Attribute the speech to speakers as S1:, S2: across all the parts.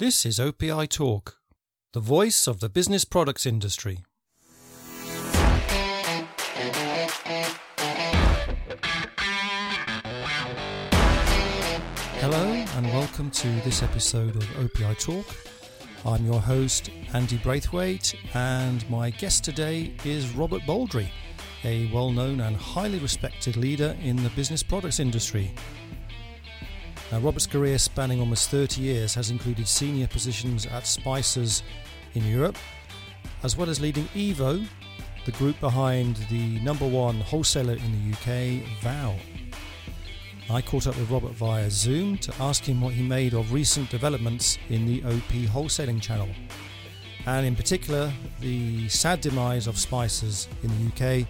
S1: This is OPI Talk, the voice of the business products industry. Hello, and welcome to this episode of OPI Talk. I'm your host, Andy Braithwaite, and my guest today is Robert Baldry, a well known and highly respected leader in the business products industry. Now, Robert's career spanning almost 30 years has included senior positions at Spicers in Europe, as well as leading Evo, the group behind the number one wholesaler in the UK, Vow. I caught up with Robert via Zoom to ask him what he made of recent developments in the OP wholesaling channel, and in particular, the sad demise of Spicers in the UK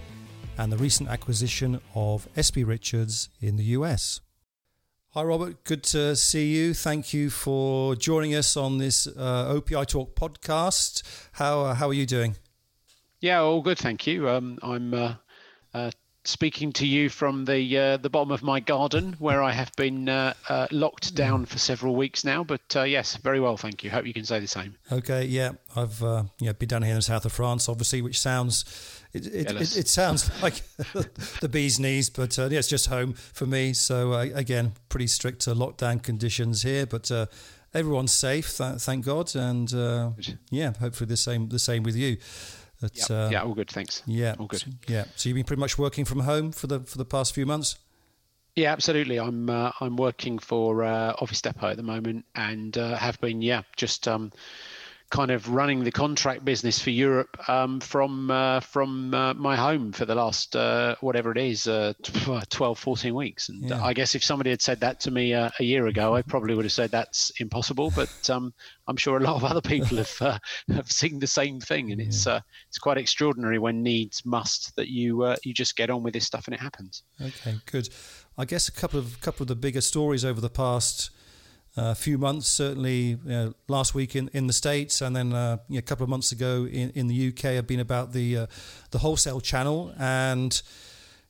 S1: and the recent acquisition of SP Richards in the US. Hi, Robert. Good to see you. Thank you for joining us on this uh, OPI Talk podcast. How uh, how are you doing?
S2: Yeah, all good, thank you. Um, I'm uh, uh speaking to you from the uh, the bottom of my garden, where I have been uh, locked down for several weeks now. But yes, very well, thank you. Hope you can say the same.
S1: Okay, yeah, I've yeah been down here in the south of France, obviously, which sounds it, it, it, it, sounds like the bee's knees, but uh, yeah, it's just home for me. So uh, again, pretty strict uh, lockdown conditions here, but uh, everyone's safe, thank God, and uh, yeah, hopefully the same the same with you.
S2: But, yep. Uh, yeah, all good, thanks.
S1: Yeah,
S2: all good.
S1: Yeah, so you've been pretty much working from home for the for the past few months.
S2: Yeah, absolutely. I'm I'm working for uh, Office Depot at the moment, and have been yeah just. Um, kind of running the contract business for Europe um, from uh, from uh, my home for the last uh, whatever it is uh, 12 14 weeks and yeah. I guess if somebody had said that to me uh, a year ago I probably would have said that's impossible but um, I'm sure a lot of other people have uh, have seen the same thing and it's yeah. it's quite extraordinary when needs must that you you just get on with this stuff and it happens
S1: okay good I guess a couple of couple of the bigger stories over the past a few months, certainly you know, last week in, in the States, and then uh, you know, a couple of months ago in, in the UK, have been about the uh, the wholesale channel, and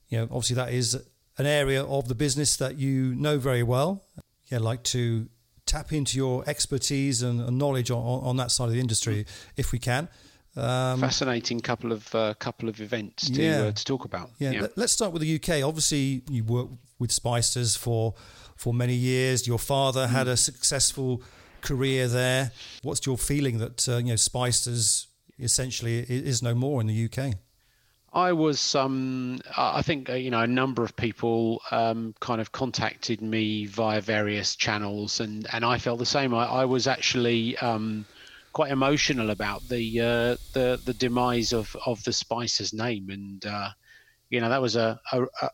S1: you know obviously that is an area of the business that you know very well. Yeah, like to tap into your expertise and, and knowledge on, on that side of the industry if we can.
S2: Um, Fascinating couple of uh, couple of events to yeah, uh, to talk about.
S1: Yeah, yeah, let's start with the UK. Obviously, you worked with Spicers for for many years. Your father mm. had a successful career there. What's your feeling that uh, you know Spicers essentially is no more in the UK?
S2: I was, um, I think, uh, you know, a number of people um, kind of contacted me via various channels, and, and I felt the same. I, I was actually um, quite emotional about the uh, the the demise of of the Spicers name, and uh, you know that was a, a, a,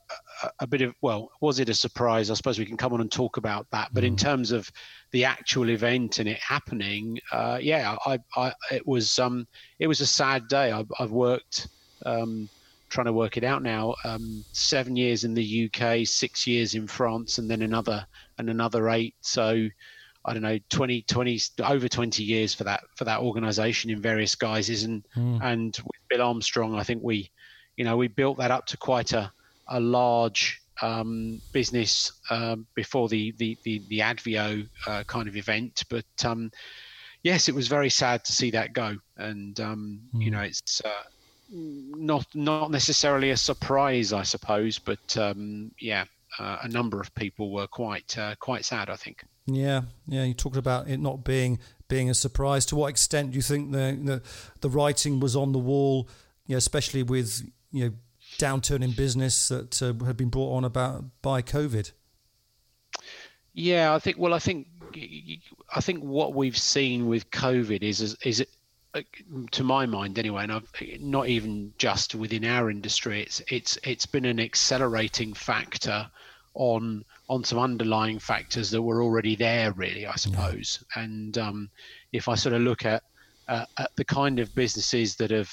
S2: a bit of well was it a surprise? I suppose we can come on and talk about that. But in mm. terms of the actual event and it happening uh, yeah I, I it was um it was a sad day. I've, I've worked um trying to work it out now um seven years in the uk six years in france and then another and another eight. So I don't know 20 20 over 20 years for that for that organization in various guises and mm. and with Bill Armstrong I think we you know we built that up to quite a a large um, business um, before the the the, the Adveo uh, kind of event. But um, yes, it was very sad to see that go, and mm. you know it's. Uh, not not necessarily a surprise, I suppose, but um, yeah, uh, a number of people were quite uh, quite sad. I think.
S1: Yeah, yeah. You talked about it not being being a surprise. To what extent do you think the the, the writing was on the wall? You know, especially with you know downturn in business that uh, had been brought on about by COVID?
S2: Yeah, I think. Well, I think I think what we've seen with COVID is is, is uh, to my mind anyway, and I've, not even just within our industry. It's it's it's been an accelerating factor on on some underlying factors that were already there, really, I suppose. Yeah. And um, if I sort of look at uh, at the kind of businesses that have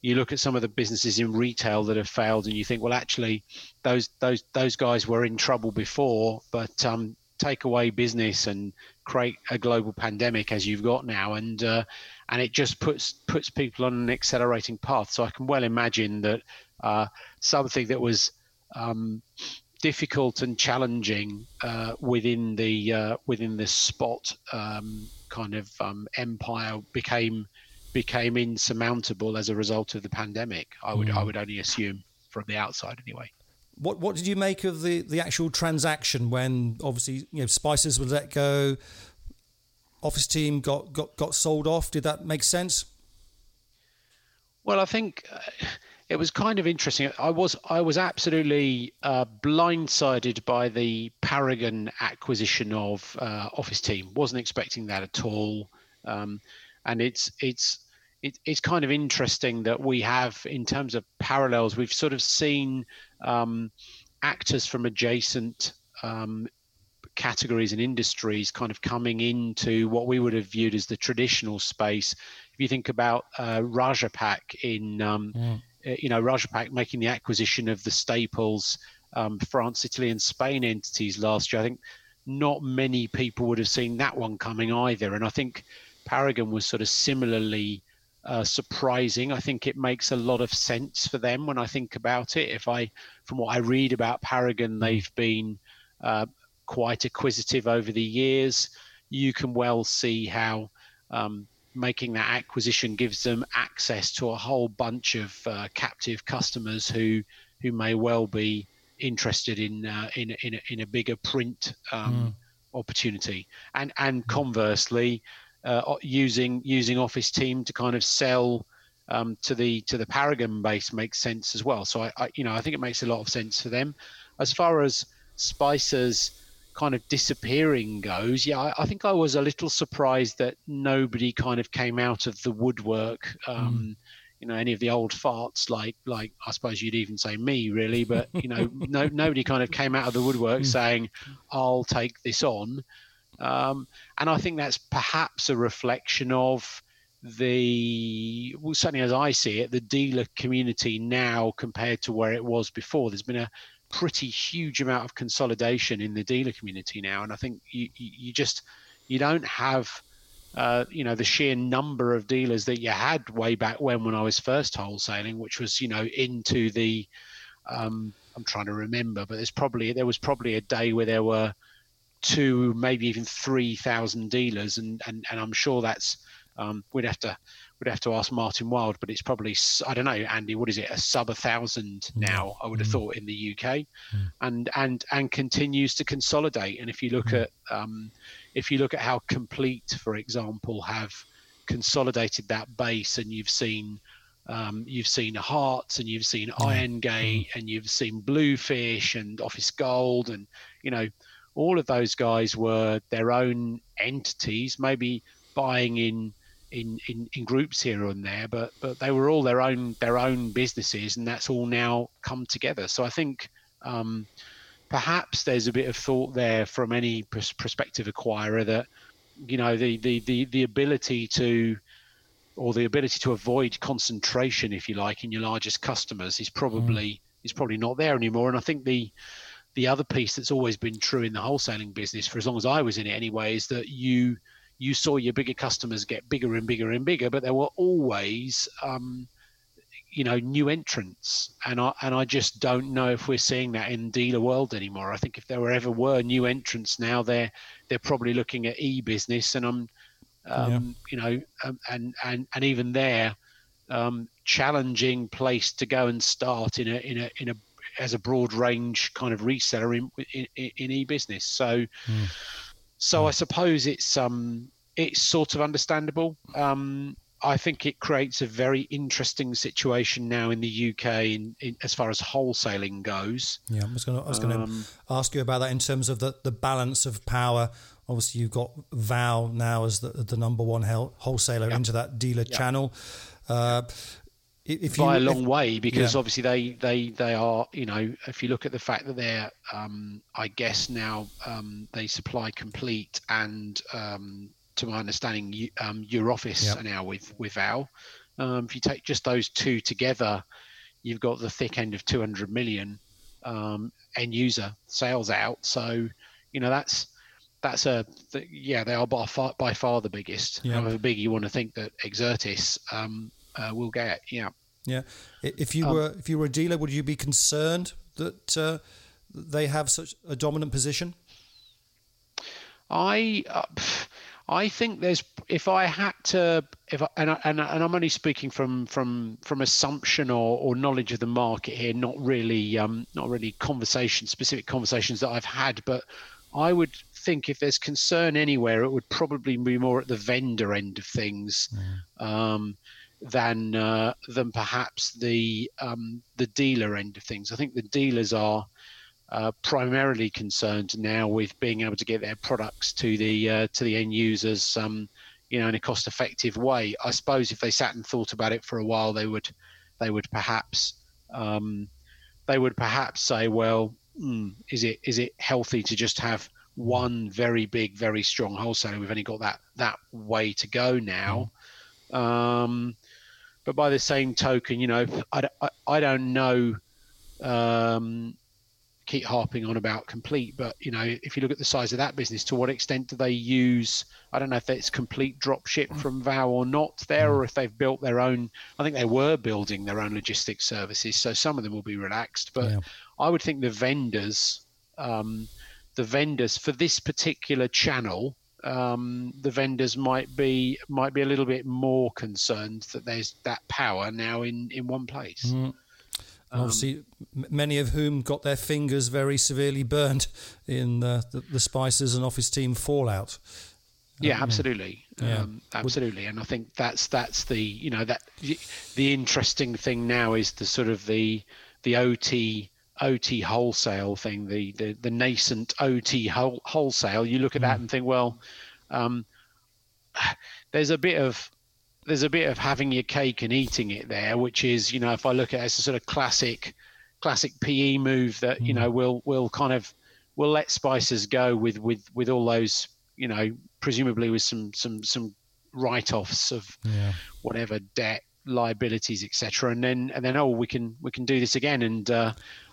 S2: you look at some of the businesses in retail that have failed and you think well actually those those those guys were in trouble before but um, take away business and create a global pandemic as you've got now and uh, and it just puts puts people on an accelerating path so i can well imagine that uh, something that was um, difficult and challenging uh, within the uh, within the spot um, kind of um, empire became became insurmountable as a result of the pandemic. I would mm. I would only assume from the outside anyway.
S1: What what did you make of the, the actual transaction when obviously you know Spicers was let go, Office Team got, got, got sold off? Did that make sense?
S2: Well, I think uh, it was kind of interesting. I was I was absolutely uh, blindsided by the Paragon acquisition of uh, Office Team. wasn't expecting that at all, um, and it's it's it, it's kind of interesting that we have, in terms of parallels, we've sort of seen um, actors from adjacent um, categories and industries kind of coming into what we would have viewed as the traditional space. If you think about uh, Rajapack in, um, mm. You know, Rajapack making the acquisition of the Staples um, France, Italy, and Spain entities last year, I think not many people would have seen that one coming either. And I think Paragon was sort of similarly uh, surprising. I think it makes a lot of sense for them when I think about it. If I, from what I read about Paragon, they've been uh, quite acquisitive over the years. You can well see how um, making that acquisition gives them access to a whole bunch of uh, captive customers who who may well be interested in uh, in in a, in a bigger print um, mm. opportunity, and and mm. conversely uh, using using Office Team to kind of sell um, to the to the Paragon base makes sense as well. So I, I, you know I think it makes a lot of sense for them. As far as Spicer's kind of disappearing goes, yeah, I, I think I was a little surprised that nobody kind of came out of the woodwork. Um, mm. You know, any of the old farts, like like I suppose you'd even say me, really, but you know, no nobody kind of came out of the woodwork mm. saying, "I'll take this on." Um, and I think that's perhaps a reflection of the, well, certainly as I see it, the dealer community now compared to where it was before. There's been a pretty huge amount of consolidation in the dealer community now. And I think you, you just, you don't have, uh, you know, the sheer number of dealers that you had way back when, when I was first wholesaling, which was, you know, into the, um, I'm trying to remember, but there's probably, there was probably a day where there were, two, maybe even three thousand dealers, and, and and I'm sure that's um, we'd have to we'd have to ask Martin Wild, but it's probably I don't know, Andy. What is it? A sub a thousand mm. now? I would have mm. thought in the UK, mm. and and and continues to consolidate. And if you look at um, if you look at how complete, for example, have consolidated that base, and you've seen. Um, you've seen Hearts and you've seen Iron Gate and you've seen Bluefish and Office Gold and you know all of those guys were their own entities, maybe buying in in, in, in groups here and there, but but they were all their own their own businesses, and that's all now come together. So I think um, perhaps there's a bit of thought there from any pr- prospective acquirer that you know the, the the the ability to or the ability to avoid concentration, if you like, in your largest customers is probably mm. is probably not there anymore. And I think the the other piece that's always been true in the wholesaling business for as long as I was in it anyway is that you you saw your bigger customers get bigger and bigger and bigger, but there were always um, you know new entrants, and I and I just don't know if we're seeing that in dealer world anymore. I think if there were ever were new entrants now, they're they're probably looking at e business, and I'm um, yeah. you know um, and and and even there. Um, challenging place to go and start in a in a in a as a broad range kind of reseller in in, in e-business. So, mm. So. I suppose it's um it's sort of understandable. Um, I think it creates a very interesting situation now in the UK in, in as far as wholesaling goes.
S1: Yeah, I was going to um, ask you about that in terms of the, the balance of power. Obviously, you've got Vow now as the, the number one wholesaler into that dealer channel. Uh,
S2: if you, by a long if, way because yeah. obviously they they they are you know if you look at the fact that they're um, I guess now um, they supply complete and um, to my understanding um, your office yep. now with with Vow. Um, if you take just those two together, you've got the thick end of 200 million um, end user sales out. So you know that's that's a yeah they are by far by far the biggest. Yep. However big you want to think that Exertis um, uh, will get. Yeah.
S1: Yeah. If you um, were if you were a dealer, would you be concerned that uh, they have such a dominant position?
S2: I. Uh, I think there's if I had to if I, and, I, and and I'm only speaking from from from assumption or, or knowledge of the market here, not really um not really conversation specific conversations that I've had, but I would think if there's concern anywhere, it would probably be more at the vendor end of things. Mm. Um, than uh, than perhaps the um, the dealer end of things. I think the dealers are uh, primarily concerned now with being able to get their products to the uh, to the end users, um, you know, in a cost-effective way. I suppose if they sat and thought about it for a while, they would they would perhaps um, they would perhaps say, well, mm, is it is it healthy to just have one very big, very strong wholesaler? We've only got that that way to go now. Um, but by the same token, you know, I, I, I don't know um, keep harping on about complete, but you know, if you look at the size of that business, to what extent do they use? I don't know if it's complete drop ship mm. from Vow or not there, mm. or if they've built their own. I think they were building their own logistics services, so some of them will be relaxed. But yeah. I would think the vendors, um, the vendors for this particular channel, um, the vendors might be might be a little bit more concerned that there's that power now in in one place.
S1: Mm. Um, obviously, many of whom got their fingers very severely burned in the, the, the Spicers and Office Team fallout.
S2: Yeah, um, absolutely, yeah. Um, absolutely, and I think that's that's the you know that the interesting thing now is the sort of the the OT OT wholesale thing, the the, the nascent OT whole, wholesale. You look at mm. that and think, well, um, there's a bit of there's a bit of having your cake and eating it there, which is, you know, if I look at it as a sort of classic, classic PE move that, mm. you know, will will kind of will let Spicers go with with with all those, you know, presumably with some some some write-offs of yeah. whatever debt, liabilities, etc. And then and then oh, we can we can do this again. And uh,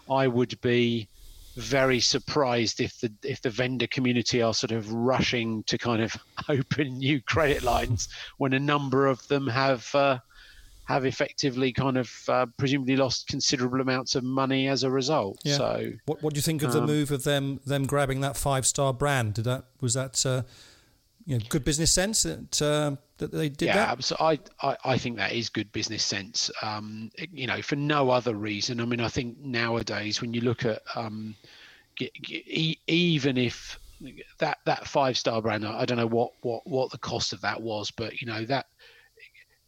S2: I would be very surprised if the if the vendor community are sort of rushing to kind of open new credit lines when a number of them have uh, have effectively kind of uh, presumably lost considerable amounts of money as a result. Yeah. So,
S1: what what do you think of the um, move of them them grabbing that five star brand? Did that was that uh, you know good business sense that uh, that they did
S2: yeah,
S1: that?
S2: so I, I, I think that is good business sense. Um, you know, for no other reason. I mean, I think nowadays when you look at um, get, get, even if that that five star brand, I don't know what what what the cost of that was, but you know that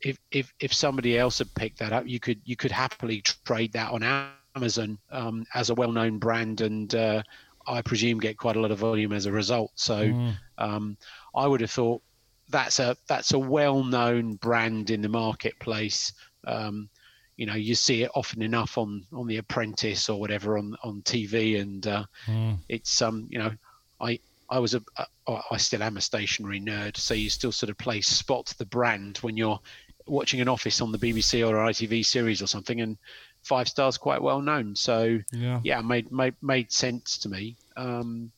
S2: if if if somebody else had picked that up, you could you could happily trade that on Amazon um, as a well known brand and. Uh, I presume get quite a lot of volume as a result. So mm. um, I would have thought that's a that's a well-known brand in the marketplace. Um, you know, you see it often enough on on The Apprentice or whatever on on TV, and uh, mm. it's um, you know, I I was a, a I still am a stationery nerd, so you still sort of play spot the brand when you're watching an Office on the BBC or ITV series or something, and five stars quite well known. So yeah, yeah, made made made sense to me. Um,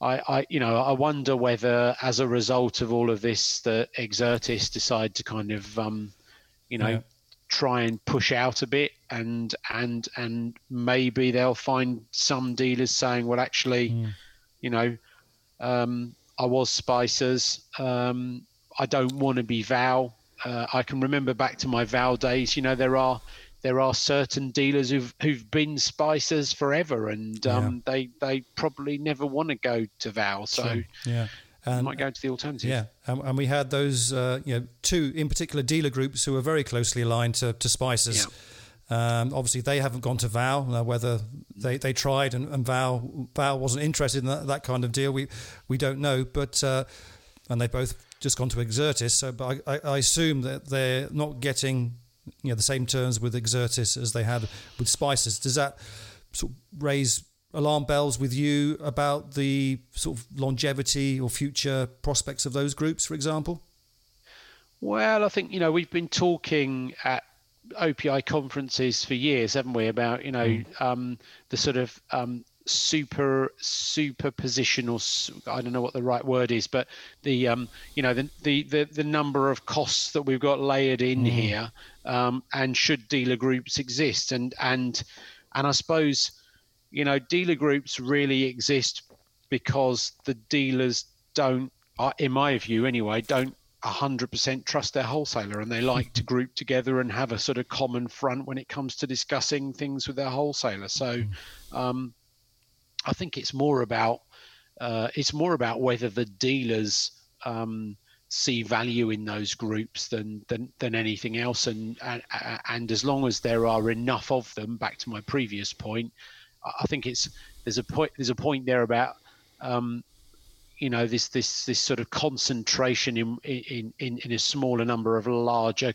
S2: I, I, you know, I wonder whether, as a result of all of this, the Exertis decide to kind of, um, you know, yeah. try and push out a bit, and and and maybe they'll find some dealers saying, well, actually, mm. you know, um, I was Spicers. Um, I don't want to be Vow. Uh, I can remember back to my Vow days. You know, there are there are certain dealers who've who've been spicers forever, and um, yeah. they they probably never want to go to Vow. So
S1: True. yeah.
S2: And, might go to the alternative.
S1: Yeah, and, and we had those, uh, you know, two in particular dealer groups who were very closely aligned to, to Spicers. Yeah. Um, obviously, they haven't gone to Vow. Uh, whether they, they tried and, and Vow Vow wasn't interested in that, that kind of deal, we we don't know. But uh, and they both just gone to Exertis. So, but I, I assume that they're not getting you know the same terms with Exertis as they had with Spicers. Does that sort of raise alarm bells with you about the sort of longevity or future prospects of those groups, for example?
S2: Well, I think you know we've been talking at OPI conferences for years, haven't we? About you know mm. um, the sort of um, super superposition or I don't know what the right word is, but the um, you know the, the, the the number of costs that we've got layered in mm. here, um, and should dealer groups exist, and and and I suppose you know dealer groups really exist because the dealers don't in my view anyway, don't 100% trust their wholesaler and they like to group together and have a sort of common front when it comes to discussing things with their wholesaler. So mm-hmm. um, I think it's more about uh, it's more about whether the dealers um, see value in those groups than than, than anything else. And, and and as long as there are enough of them back to my previous point I think it's there's a point there's a point there about um, you know this this this sort of concentration in in in, in a smaller number of larger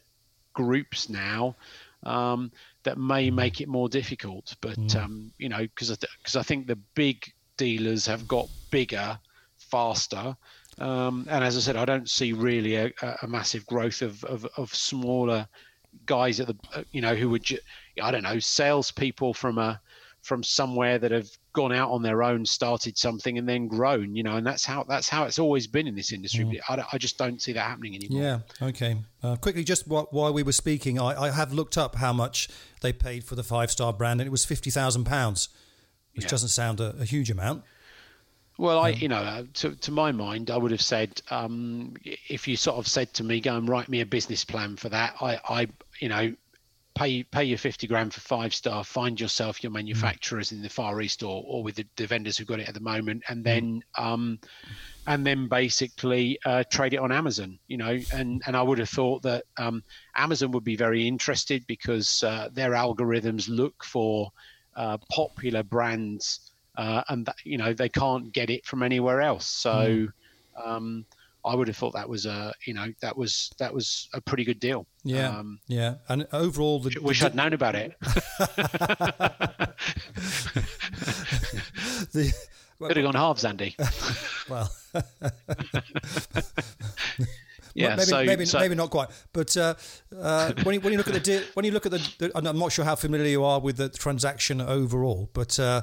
S2: groups now. Um, that may make it more difficult. But mm. um, you know, because because I think the big dealers have got bigger faster. Um, and as I said, I don't see really a, a massive growth of, of, of, smaller guys at the, you know, who would, I don't know, salespeople from a from somewhere that have gone out on their own, started something, and then grown. You know, and that's how that's how it's always been in this industry. Mm. I, I, just don't see that happening anymore.
S1: Yeah. Okay. Uh, quickly, just while we were speaking, I, I, have looked up how much they paid for the five star brand, and it was fifty thousand pounds, which yeah. doesn't sound a, a, huge amount.
S2: Well, I, um, you know, uh, to, to my mind, I would have said, um, if you sort of said to me, go and write me a business plan for that, I, I, you know, pay pay your 50 grand for five star find yourself your manufacturers in the far east or, or with the, the vendors who've got it at the moment and then um, and then basically uh, trade it on amazon you know and and i would have thought that um, amazon would be very interested because uh, their algorithms look for uh, popular brands uh, and that, you know they can't get it from anywhere else. So mm. um, I would have thought that was a you know that was that was a pretty good deal.
S1: Yeah, um, yeah, and overall,
S2: the, wish the, I'd known about it. the, well, Could have gone halves, Andy.
S1: well, yeah, maybe, so, maybe, so, maybe not quite. But uh, uh, when, you, when you look at the deal, when you look at the, the, I'm not sure how familiar you are with the transaction overall, but uh,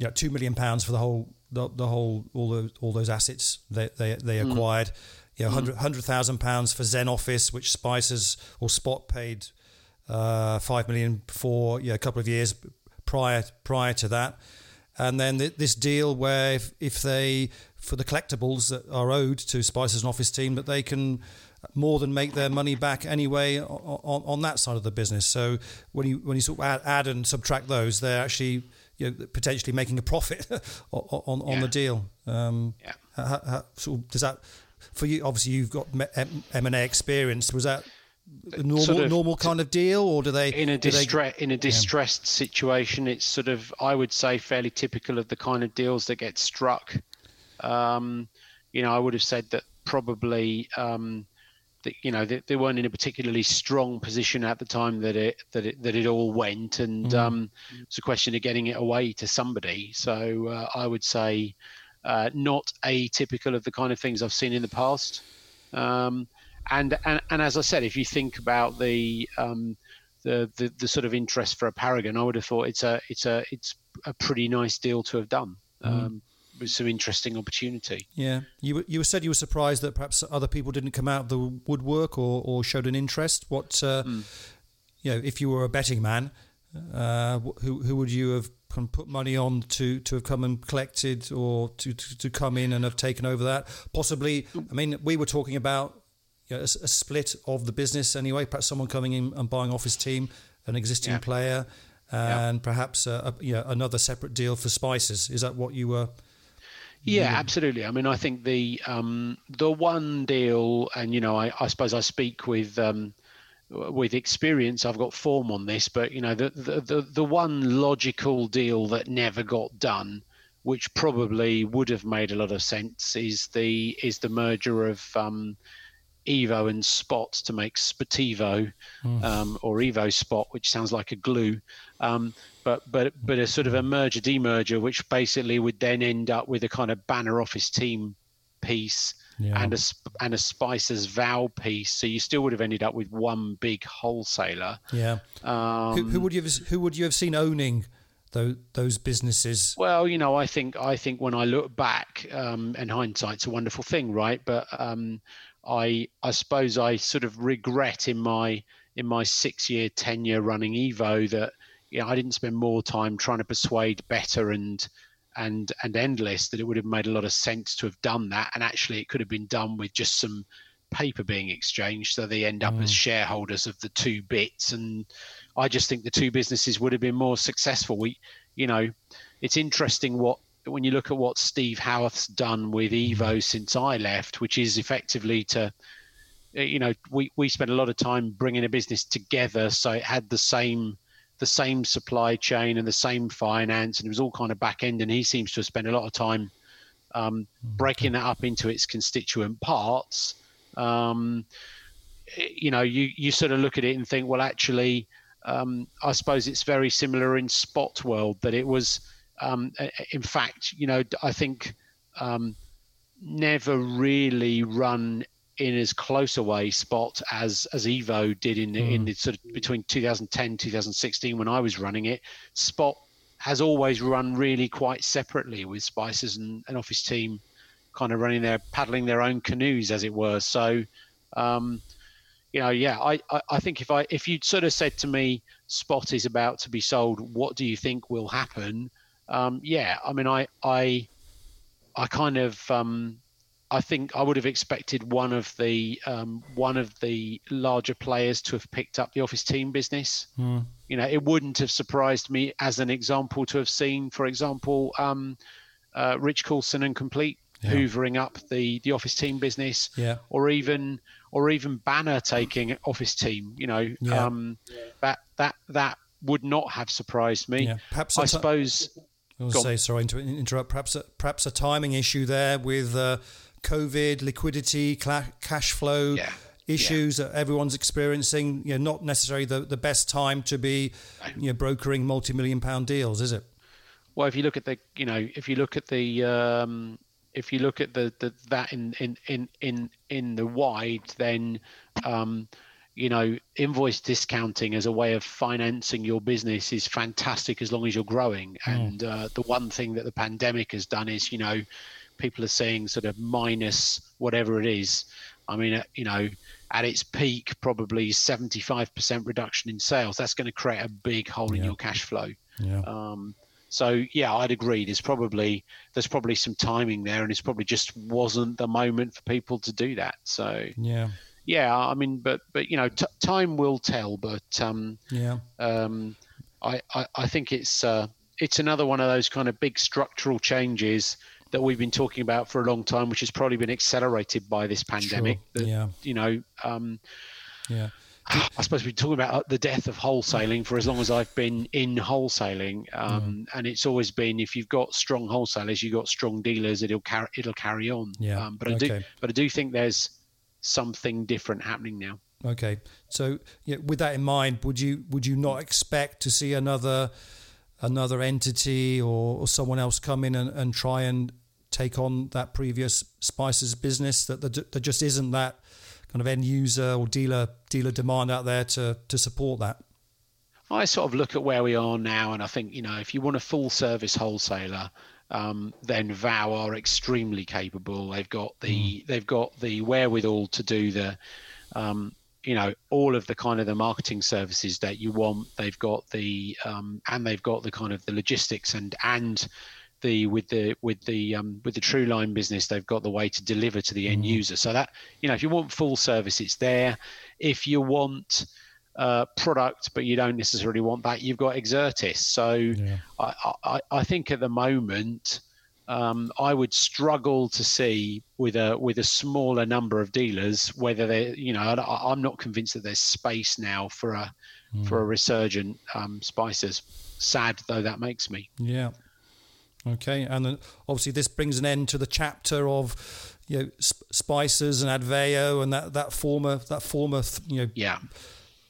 S1: you know, two million pounds for the whole the, the whole all those all those assets they they, they mm. acquired. You know, mm. hundred thousand pounds for Zen Office, which Spicers or Spot paid uh, five million for yeah, a couple of years prior prior to that, and then th- this deal where if, if they for the collectibles that are owed to Spicers and Office Team that they can more than make their money back anyway on, on, on that side of the business. So when you when you sort of add, add and subtract those, they're actually you know, potentially making a profit on on, yeah. the deal. Um, yeah. How, how, so does that for you? Obviously, you've got M and A experience. Was that a normal sort of, normal kind of deal, or do they
S2: in a distress in a distressed yeah. situation? It's sort of I would say fairly typical of the kind of deals that get struck. Um, you know, I would have said that probably. Um, that you know they, they, weren't in a particularly strong position at the time that it that it that it all went, and mm. um, it's a question of getting it away to somebody. So uh, I would say uh, not atypical of the kind of things I've seen in the past. Um, and, and and as I said, if you think about the, um, the the the sort of interest for a Paragon, I would have thought it's a it's a it's a pretty nice deal to have done. Mm. Was some interesting opportunity.
S1: Yeah, you you said you were surprised that perhaps other people didn't come out of the woodwork or, or showed an interest. What uh, mm. you know, if you were a betting man, uh, who who would you have put money on to to have come and collected or to, to, to come in and have taken over that? Possibly, I mean, we were talking about you know, a, a, split of the business anyway. Perhaps someone coming in and buying off his team, an existing yeah. player. And yeah. perhaps a, a, you know, another separate deal for spicers. Is that what you were
S2: yeah, absolutely. I mean, I think the um, the one deal, and you know, I, I suppose I speak with um, with experience. I've got form on this, but you know, the, the the the one logical deal that never got done, which probably would have made a lot of sense, is the is the merger of um, Evo and Spot to make Spotivo, mm. um, or Evo Spot, which sounds like a glue. Um, but but but a sort of a merger demerger, which basically would then end up with a kind of banner office team piece yeah. and a and a Spicers Vow piece. So you still would have ended up with one big wholesaler.
S1: Yeah. Um, who, who, would you have, who would you have seen owning? Those, those businesses
S2: well you know i think i think when i look back um, and hindsight's a wonderful thing right but um, i i suppose i sort of regret in my in my six year tenure running evo that you know, I didn't spend more time trying to persuade better and and and endless that it would have made a lot of sense to have done that. And actually it could have been done with just some paper being exchanged. So they end up mm. as shareholders of the two bits. And i just think the two businesses would have been more successful. We you know it's interesting what when you look at what steve howarth's done with evo since i left which is effectively to you know we we spent a lot of time bringing a business together. So it had the same the same supply chain and the same finance, and it was all kind of back end. And he seems to have spent a lot of time um, mm, breaking that up into its constituent parts. Um, you know, you you sort of look at it and think, well, actually, um, I suppose it's very similar in Spot World that it was, um, in fact, you know, I think um, never really run in as close a way spot as as Evo did in mm. in the sort of between 2010 2016 when I was running it. Spot has always run really quite separately with Spicers and an office team kind of running their paddling their own canoes as it were. So um, you know, yeah, I, I, I think if I if you'd sort of said to me Spot is about to be sold, what do you think will happen? Um, yeah, I mean I I I kind of um, I think I would have expected one of the um, one of the larger players to have picked up the office team business. Mm. You know, it wouldn't have surprised me as an example to have seen, for example, um, uh, Rich Coulson and Complete yeah. hoovering up the the office team business,
S1: yeah.
S2: or even or even Banner taking office team. You know, yeah. um, that that that would not have surprised me. Yeah. Perhaps I suppose.
S1: I was say sorry to interrupt. Perhaps a, perhaps a timing issue there with. Uh, COVID, liquidity, cash flow yeah. issues yeah. that everyone's experiencing. You know, not necessarily the, the best time to be, you know, brokering multi-million pound deals, is it?
S2: Well, if you look at the, you know, if you look at the, um, if you look at the, the that in in in in in the wide, then. Um, you know, invoice discounting as a way of financing your business is fantastic as long as you're growing. Mm. And uh, the one thing that the pandemic has done is, you know, people are saying sort of minus whatever it is. I mean, uh, you know, at its peak, probably 75% reduction in sales. That's going to create a big hole yeah. in your cash flow.
S1: Yeah. Um,
S2: so yeah, I'd agree. There's probably there's probably some timing there, and it's probably just wasn't the moment for people to do that. So
S1: yeah,
S2: yeah. I mean, but but you know, t- time will tell. But um,
S1: yeah,
S2: um, I, I I think it's uh, it's another one of those kind of big structural changes that we've been talking about for a long time, which has probably been accelerated by this pandemic.
S1: Sure. That, yeah.
S2: You know, um,
S1: yeah.
S2: I suppose we've been talking about the death of wholesaling for as long as I've been in wholesaling, um, and it's always been if you've got strong wholesalers, you've got strong dealers, it'll carry it'll carry on.
S1: Yeah.
S2: Um, but I okay. do, but I do think there's something different happening now.
S1: Okay, so yeah, with that in mind, would you would you not expect to see another another entity or, or someone else come in and, and try and take on that previous spicers business that there just isn't that kind of end user or dealer dealer demand out there to to support that
S2: i sort of look at where we are now and i think you know if you want a full service wholesaler um, then vow are extremely capable they've got the mm. they've got the wherewithal to do the um, you know all of the kind of the marketing services that you want they've got the um, and they've got the kind of the logistics and and the with the with the um, with the Truline business they've got the way to deliver to the end mm-hmm. user so that you know if you want full service it's there if you want uh, product but you don't necessarily want that you've got exertis so yeah. I, I, I think at the moment um, I would struggle to see with a with a smaller number of dealers whether they you know I, am not convinced that there's space now for a mm. for a resurgent um, spicers. Sad though that makes me.
S1: Yeah. Okay, and then obviously this brings an end to the chapter of you know spicers and Adveo and that that former that former you know
S2: yeah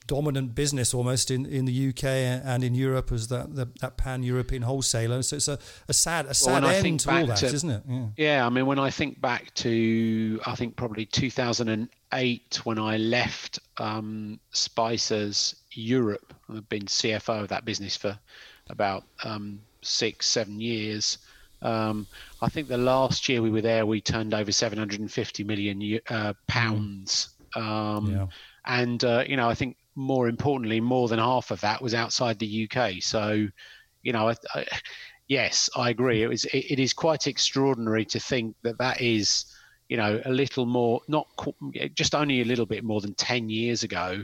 S1: dominant business almost in, in the UK and in Europe as that the, that pan European wholesaler. So it's a, a sad a sad well, end to all that, to, not it?
S2: Yeah. yeah, I mean when I think back to I think probably 2008 when I left um, Spicers Europe, I've been CFO of that business for about um, six seven years. Um, I think the last year we were there, we turned over 750 million uh, pounds. Um, yeah. And uh, you know, I think more importantly, more than half of that was outside the UK. So, you know, I, I, yes, I agree. It was it, it is quite extraordinary to think that that is, you know, a little more not just only a little bit more than ten years ago,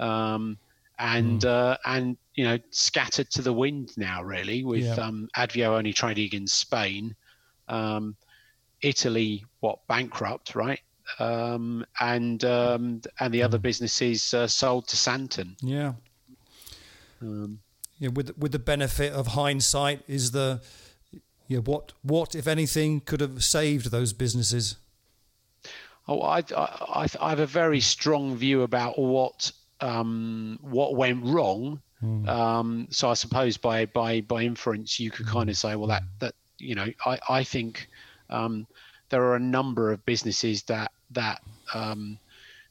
S2: mm. um, and mm. uh, and you know scattered to the wind now really with yeah. um, Adveo only trading in Spain, um, Italy what bankrupt right. Um, and um, and the other mm. businesses uh, sold to Santen.
S1: Yeah. Um, know, with with the benefit of hindsight, is the know, what what if anything could have saved those businesses?
S2: Oh, I I, I have a very strong view about what um, what went wrong. Mm. Um, so I suppose by by by inference, you could kind of say, well, that that you know, I I think um, there are a number of businesses that that um,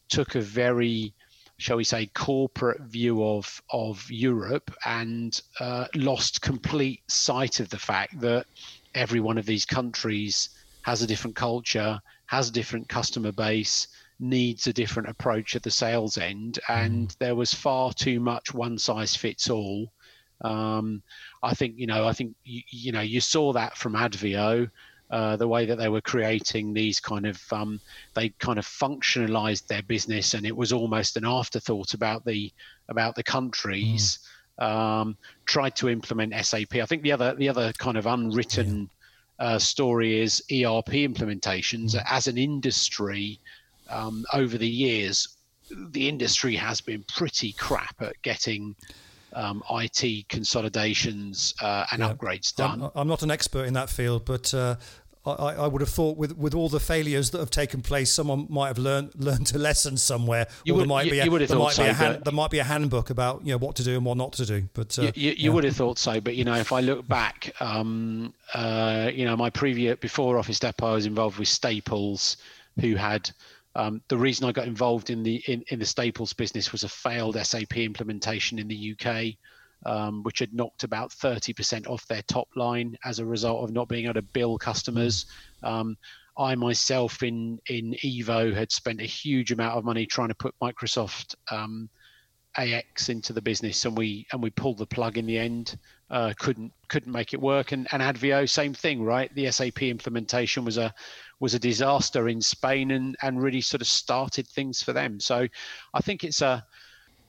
S2: took a very shall we say, corporate view of of Europe and uh, lost complete sight of the fact that every one of these countries has a different culture, has a different customer base, needs a different approach at the sales end, and mm. there was far too much one size fits all. Um, I think you know, I think you, you know, you saw that from Adveo. Uh, the way that they were creating these kind of um, they kind of functionalized their business and it was almost an afterthought about the about the countries mm. um, tried to implement SAP I think the other the other kind of unwritten yeah. uh, story is ERP implementations mm. as an industry um, over the years the industry has been pretty crap at getting um, IT consolidations uh, and yeah. upgrades done.
S1: I'm, I'm, not an expert in that field, but uh, I, I, would have thought with, with all the failures that have taken place, someone might have learned learned a lesson somewhere.
S2: You
S1: or
S2: would,
S1: there might
S2: you,
S1: be a,
S2: you would have
S1: there might
S2: so,
S1: be a hand, there might be a handbook about you know what to do and what not to do. But
S2: uh, you, you, you would have thought so. But you know, if I look back, um, uh, you know, my previous before Office Depot, I was involved with Staples, who had um, the reason I got involved in the in, in the Staples business was a failed SAP implementation in the UK um, which had knocked about 30% off their top line as a result of not being able to bill customers. Um, I myself in in Evo had spent a huge amount of money trying to put Microsoft um, AX into the business, and we and we pulled the plug in the end. Uh, couldn't couldn't make it work. And, and Adveo, same thing, right? The SAP implementation was a was a disaster in Spain, and and really sort of started things for them. So I think it's a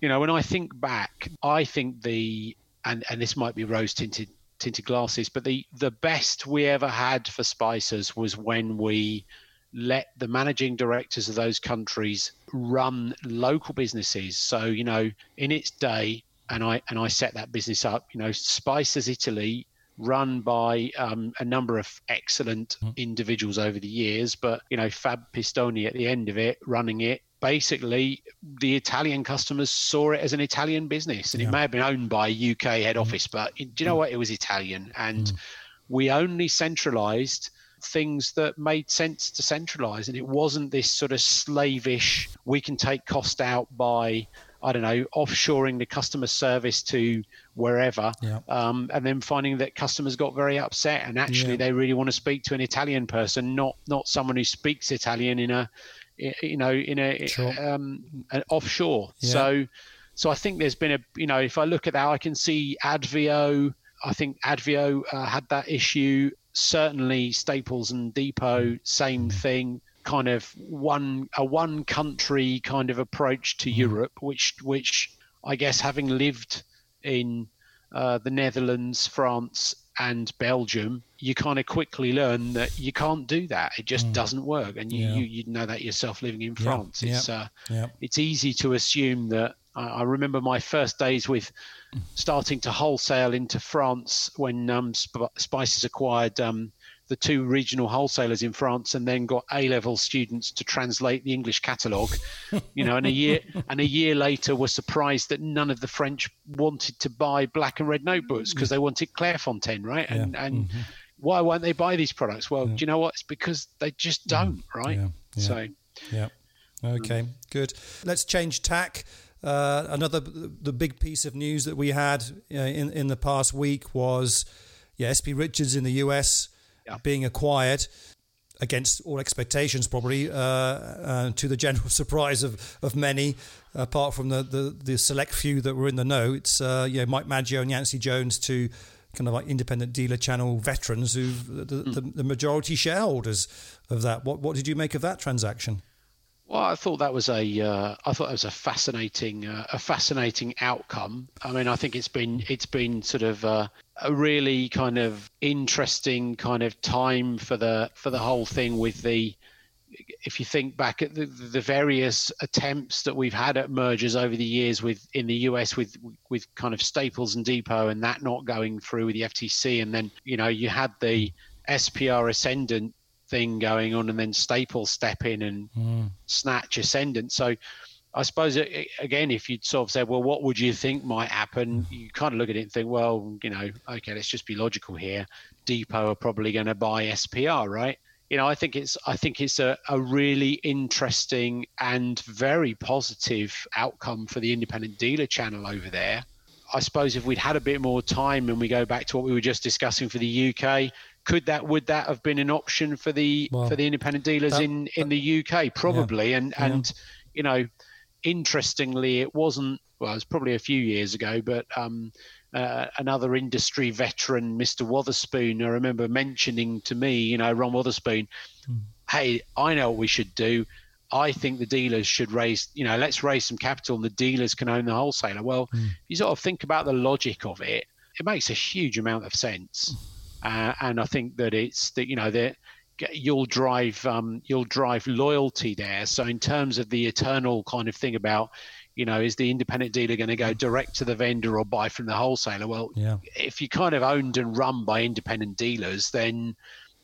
S2: you know, when I think back, I think the and and this might be rose tinted tinted glasses, but the the best we ever had for Spicers was when we let the managing directors of those countries run local businesses. So you know, in its day, and I and I set that business up. You know, Spicers Italy run by um, a number of excellent mm. individuals over the years, but you know, Fab Pistoni at the end of it, running it, basically the Italian customers saw it as an Italian business, and yeah. it may have been owned by a UK head mm. office, but do you know mm. what? It was Italian, and mm. we only centralised things that made sense to centralise, and it wasn't this sort of slavish. We can take cost out by I don't know, offshoring the customer service to wherever, yeah. um, and then finding that customers got very upset, and actually yeah. they really want to speak to an Italian person, not not someone who speaks Italian in a you know, in a sure. um, an offshore. Yeah. So, so I think there's been a, you know, if I look at that, I can see Adveo. I think Adveo uh, had that issue. Certainly, Staples and Depot, mm. same mm. thing. Kind of one a one country kind of approach to mm. Europe, which which I guess having lived in uh, the Netherlands, France, and Belgium, you kind of quickly learn that you can't do that. It just mm. doesn't work, and you, yeah. you, you know that yourself living in France. It's uh, it's easy to assume that. I, I remember my first days with starting to wholesale into France when um, Sp- Spicers acquired um, the two regional wholesalers in France and then got A level students to translate the English catalogue, you know, and a year and a year later were surprised that none of the French wanted to buy black and red notebooks because they wanted Clairefontaine, right? And yeah. and mm-hmm. why won't they buy these products? Well, yeah. do you know what? It's because they just mm-hmm. don't, right?
S1: Yeah. So yeah. Okay, good. Let's change tack. Uh, another the big piece of news that we had uh, in in the past week was yeah, SP Richards in the US yeah. being acquired against all expectations, probably, uh, uh, to the general surprise of, of many, apart from the, the, the, select few that were in the know. It's uh, yeah, Mike Maggio and Yancey Jones to kind of like independent dealer channel veterans who the, mm. the, the majority shareholders of that. What what did you make of that transaction?
S2: Well, I thought that was a uh, I thought that was a fascinating uh, a fascinating outcome. I mean, I think it's been it's been sort of uh, a really kind of interesting kind of time for the for the whole thing with the if you think back at the, the, various attempts that we've had at mergers over the years with in the US with with kind of Staples and Depot and that not going through with the FTC and then you know you had the SPR Essendant thing going on, and then Staples step in and mm. snatch Essendant. So I suppose uh, uh, again, if you'd sort of said, well, what would you think might happen? Hmm. You kind of look at it and think, well, you know, okay, let's just be logical here. Depot are probably going to buy SPR, right? You know, I think it's I think it's a, a really interesting and very positive outcome for the independent dealer channel over there. I suppose if we'd had a bit more time and we go back to what we were just discussing for the UK, could that would that have been an option for the well, for the independent dealers that, in in the UK? Probably, yeah, and and you know, interestingly, it wasn't. Well, it was probably a few years ago, but um, uh, another industry veteran, Mr. Wotherspoon, I remember mentioning to me, you know, Ron Wotherspoon, mm. hey, I know what we should do. I think the dealers should raise, you know, let's raise some capital and the dealers can own the wholesaler. Well, mm. you sort of think about the logic of it, it makes a huge amount of sense. Uh, and I think that it's that you know that you'll drive um, you'll drive loyalty there. So in terms of the eternal kind of thing about you know is the independent dealer going to go direct to the vendor or buy from the wholesaler? Well, yeah. if you're kind of owned and run by independent dealers, then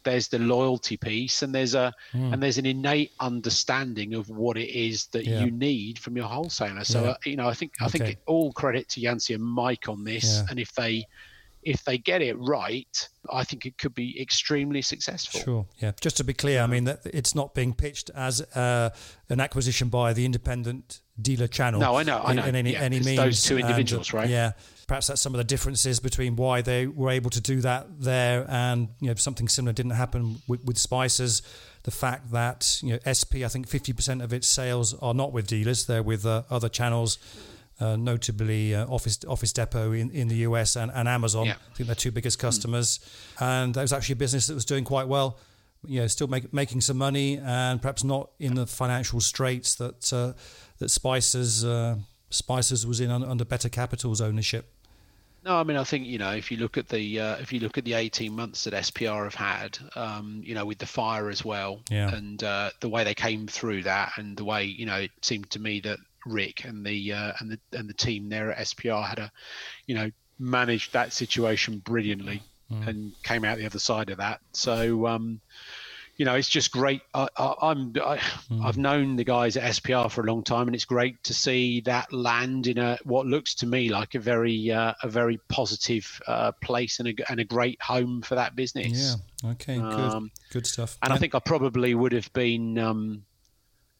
S2: there's the loyalty piece and there's a mm. and there's an innate understanding of what it is that yeah. you need from your wholesaler so yeah. uh, you know i think i think all credit to yancy and Mike on this and if they if they get it right, I think it could be extremely successful.
S1: Sure. Yeah. Just to be clear, I mean that it's not being pitched as uh, an acquisition by the independent dealer channel.
S2: No, I know. I know.
S1: In, any,
S2: yeah,
S1: any means.
S2: Those two individuals,
S1: and,
S2: right?
S1: Yeah. Perhaps that's some of the differences between why they were able to do that there, and you know something similar didn't happen with, with Spicers. The fact that you know SP, I think fifty percent of its sales are not with dealers; they're with uh, other channels uh, notably uh, Office Office Depot in, in the US and, and Amazon. Yeah. I think they're two biggest customers, mm. and that was actually a business that was doing quite well. You know, still make, making some money, and perhaps not in the financial straits that uh, that Spicers uh, Spicers was in under Better Capital's ownership.
S2: No, I mean I think you know if you look at the uh, if you look at the eighteen months that SPR have had, um, you know with the fire as well, yeah. and uh, the way they came through that, and the way you know it seemed to me that Rick and the uh, and the and the team there at SPR had a, you know, managed that situation brilliantly mm. and came out the other side of that. So, um, you know, it's just great. I, am I, mm. I've known the guys at SPR for a long time, and it's great to see that land in a what looks to me like a very uh, a very positive uh, place and a, and a great home for that business.
S1: Yeah. Okay. Good. Um, good stuff.
S2: And yeah. I think I probably would have been. Um,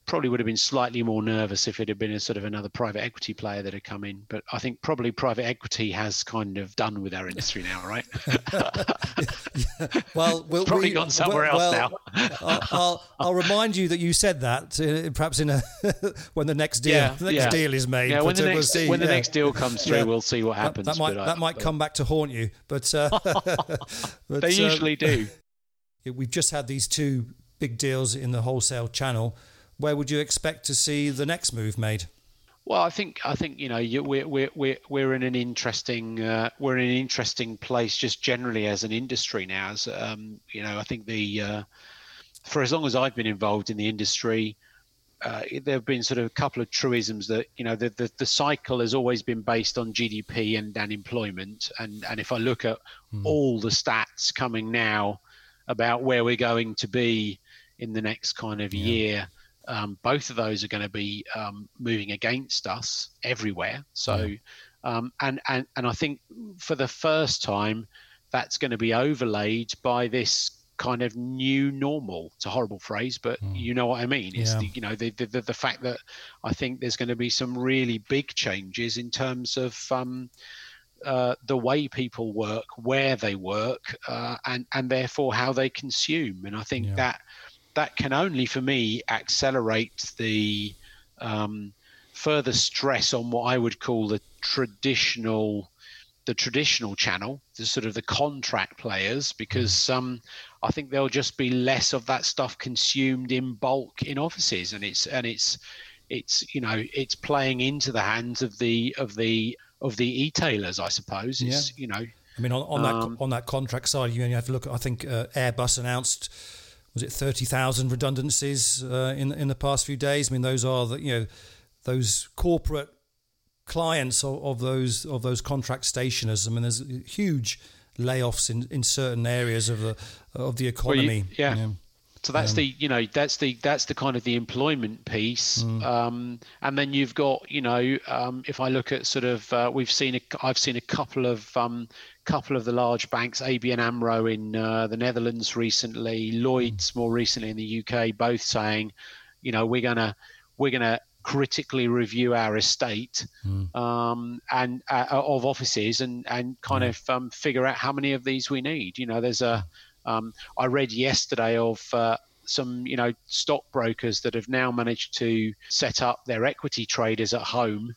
S2: probably would have been slightly more nervous if it had been a sort of another private equity player that had come in. But I think probably private equity has kind of done with our industry now, right?
S1: yeah. Well, we'll
S2: probably we, gone somewhere well, else
S1: now. I'll, I'll, I'll, remind you that you said that uh, perhaps in a when the next deal yeah, the next yeah. deal is made.
S2: Yeah, when the, next, we'll when the next deal comes through, we'll see what happens.
S1: That, that might that might come back to haunt you, but, uh,
S2: but they usually um, do.
S1: We've just had these two big deals in the wholesale channel where would you expect to see the next move made?
S2: Well, I think I think you know you, we're we're we're we're in an interesting uh, we're in an interesting place just generally as an industry now. As um, you know, I think the uh, for as long as I've been involved in the industry, uh, there have been sort of a couple of truisms that you know the, the, the cycle has always been based on GDP and, and employment, and and if I look at mm. all the stats coming now about where we're going to be in the next kind of yeah. year um, both of those are going to be um, moving against us everywhere. So, um, and, and, and I think for the first time, that's going to be overlaid by this kind of new normal. It's a horrible phrase, but mm. you know what I mean. It's yeah. the, you know the, the, the fact that I think there's going to be some really big changes in terms of um, uh, the way people work, where they work, uh, and and therefore how they consume. And I think yeah. that that can only, for me, accelerate the um, further stress on what I would call the traditional the traditional channel, the sort of the contract players, because um, I think there'll just be less of that stuff consumed in bulk in offices, and it's and it's it's you know it's playing into the hands of the of the of the e-tailers, I suppose. It's, yeah. you know.
S1: I mean, on, on um, that on that contract side, you have to look. At, I think uh, Airbus announced was it thirty thousand redundancies uh, in in the past few days. I mean, those are the you know those corporate clients of, of those of those contract stationers. I mean, there's huge layoffs in, in certain areas of the of the economy. Well, you,
S2: yeah. You know. So that's um, the you know that's the that's the kind of the employment piece, mm. um, and then you've got you know um, if I look at sort of uh, we've seen a, I've seen a couple of um, couple of the large banks, ABN AMRO in uh, the Netherlands recently, Lloyd's mm. more recently in the UK, both saying, you know, we're gonna we're gonna critically review our estate mm. um, and uh, of offices and and kind mm. of um, figure out how many of these we need. You know, there's a um, I read yesterday of uh, some, you know, stockbrokers that have now managed to set up their equity traders at home.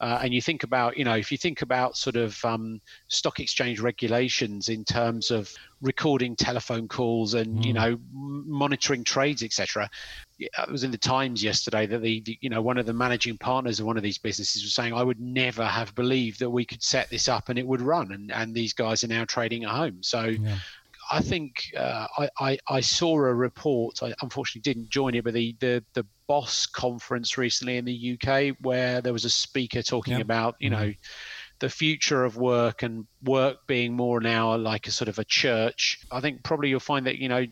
S2: Uh, and you think about, you know, if you think about sort of um, stock exchange regulations in terms of recording telephone calls and mm. you know monitoring trades, etc. It was in the Times yesterday that the, the, you know one of the managing partners of one of these businesses was saying, "I would never have believed that we could set this up and it would run." And and these guys are now trading at home. So yeah. I think uh, I, I, I, saw a report. I unfortunately didn't join it, but the, the, the BOSS conference recently in the UK where there was a speaker talking about you mm-hmm. know the future of work and work being more now like a sort of a church. I think probably you'll find that you know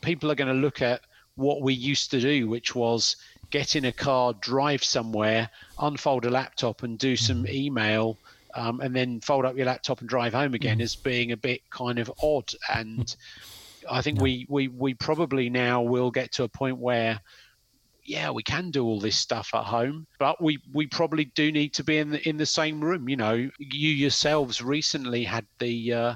S2: people are going to look at what we used to do, which was get in a car, drive somewhere, unfold a laptop, and do some mm-hmm. email um, and then fold up your laptop and drive home again mm. as being a bit kind of odd. And I think we, we, we probably now will get to a point where, yeah, we can do all this stuff at home, but we, we probably do need to be in the in the same room. You know, you yourselves recently had the uh,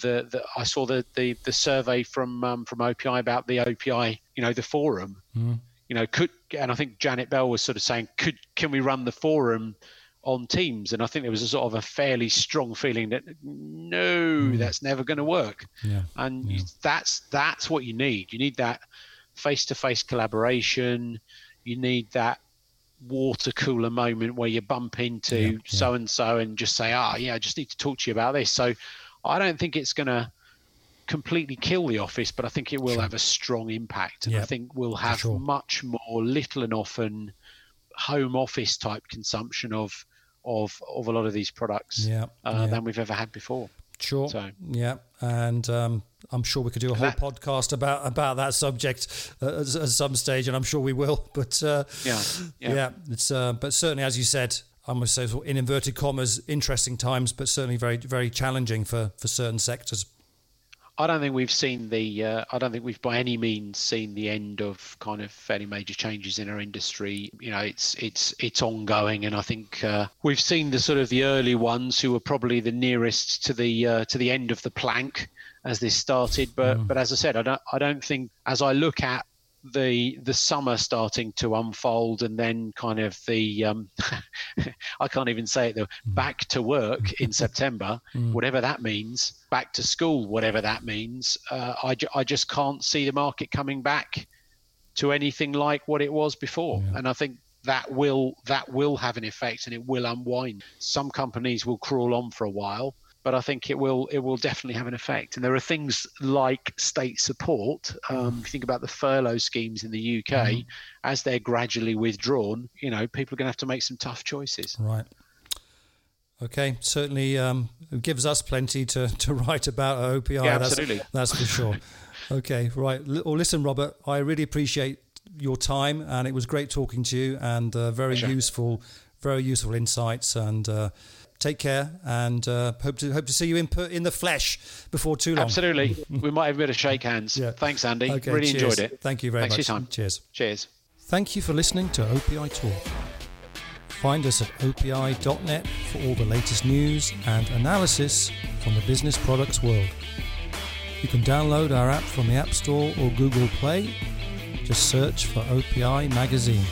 S2: the, the I saw the, the, the survey from um, from OPI about the OPI, you know, the forum. Mm. You know, could and I think Janet Bell was sort of saying, could can we run the forum on teams and i think there was a sort of a fairly strong feeling that no mm. that's never going to work yeah. and yeah. that's that's what you need you need that face-to-face collaboration you need that water cooler moment where you bump into so and so and just say ah oh, yeah i just need to talk to you about this so i don't think it's going to completely kill the office but i think it will sure. have a strong impact and i think we'll have sure. much more little and often home office type consumption of of of a lot of these products yeah, uh, yeah. than we've ever had before.
S1: Sure. So. Yeah, and um, I'm sure we could do a whole that, podcast about about that subject uh, at, at, some stage, and I'm sure we will. But uh, yeah, yeah, yeah, it's uh, but certainly, as you said, I must say, in inverted commas, interesting times, but certainly very very challenging for for certain sectors.
S2: I don't think we've seen the. Uh, I don't think we've by any means seen the end of kind of fairly major changes in our industry. You know, it's it's it's ongoing, and I think uh, we've seen the sort of the early ones who were probably the nearest to the uh, to the end of the plank as this started. But mm. but as I said, I don't I don't think as I look at the the summer starting to unfold and then kind of the um, I can't even say it though mm. back to work in September mm. whatever that means back to school whatever that means uh, I, I just can't see the market coming back to anything like what it was before yeah. and I think that will that will have an effect and it will unwind some companies will crawl on for a while but I think it will it will definitely have an effect. And there are things like state support. Um, if you think about the furlough schemes in the UK, mm-hmm. as they're gradually withdrawn, you know, people are going to have to make some tough choices.
S1: Right. Okay, certainly um, it gives us plenty to, to write about at OPI.
S2: Yeah, absolutely.
S1: That's, that's for sure. okay, right. Well, listen, Robert, I really appreciate your time, and it was great talking to you, and uh, very sure. useful, very useful insights, and. Uh, take care and uh, hope to hope to see you in in the flesh before too long.
S2: Absolutely, we might have a bit of shake hands. Yeah. Thanks, Andy. Okay, really cheers. enjoyed it.
S1: Thank you very
S2: Thanks
S1: much.
S2: for your time.
S1: Cheers.
S2: Cheers.
S1: Thank you for listening to OPI Talk. Find us at opi.net for all the latest news and analysis from the business products world. You can download our app from the App Store or Google Play. Just search for OPI Magazine.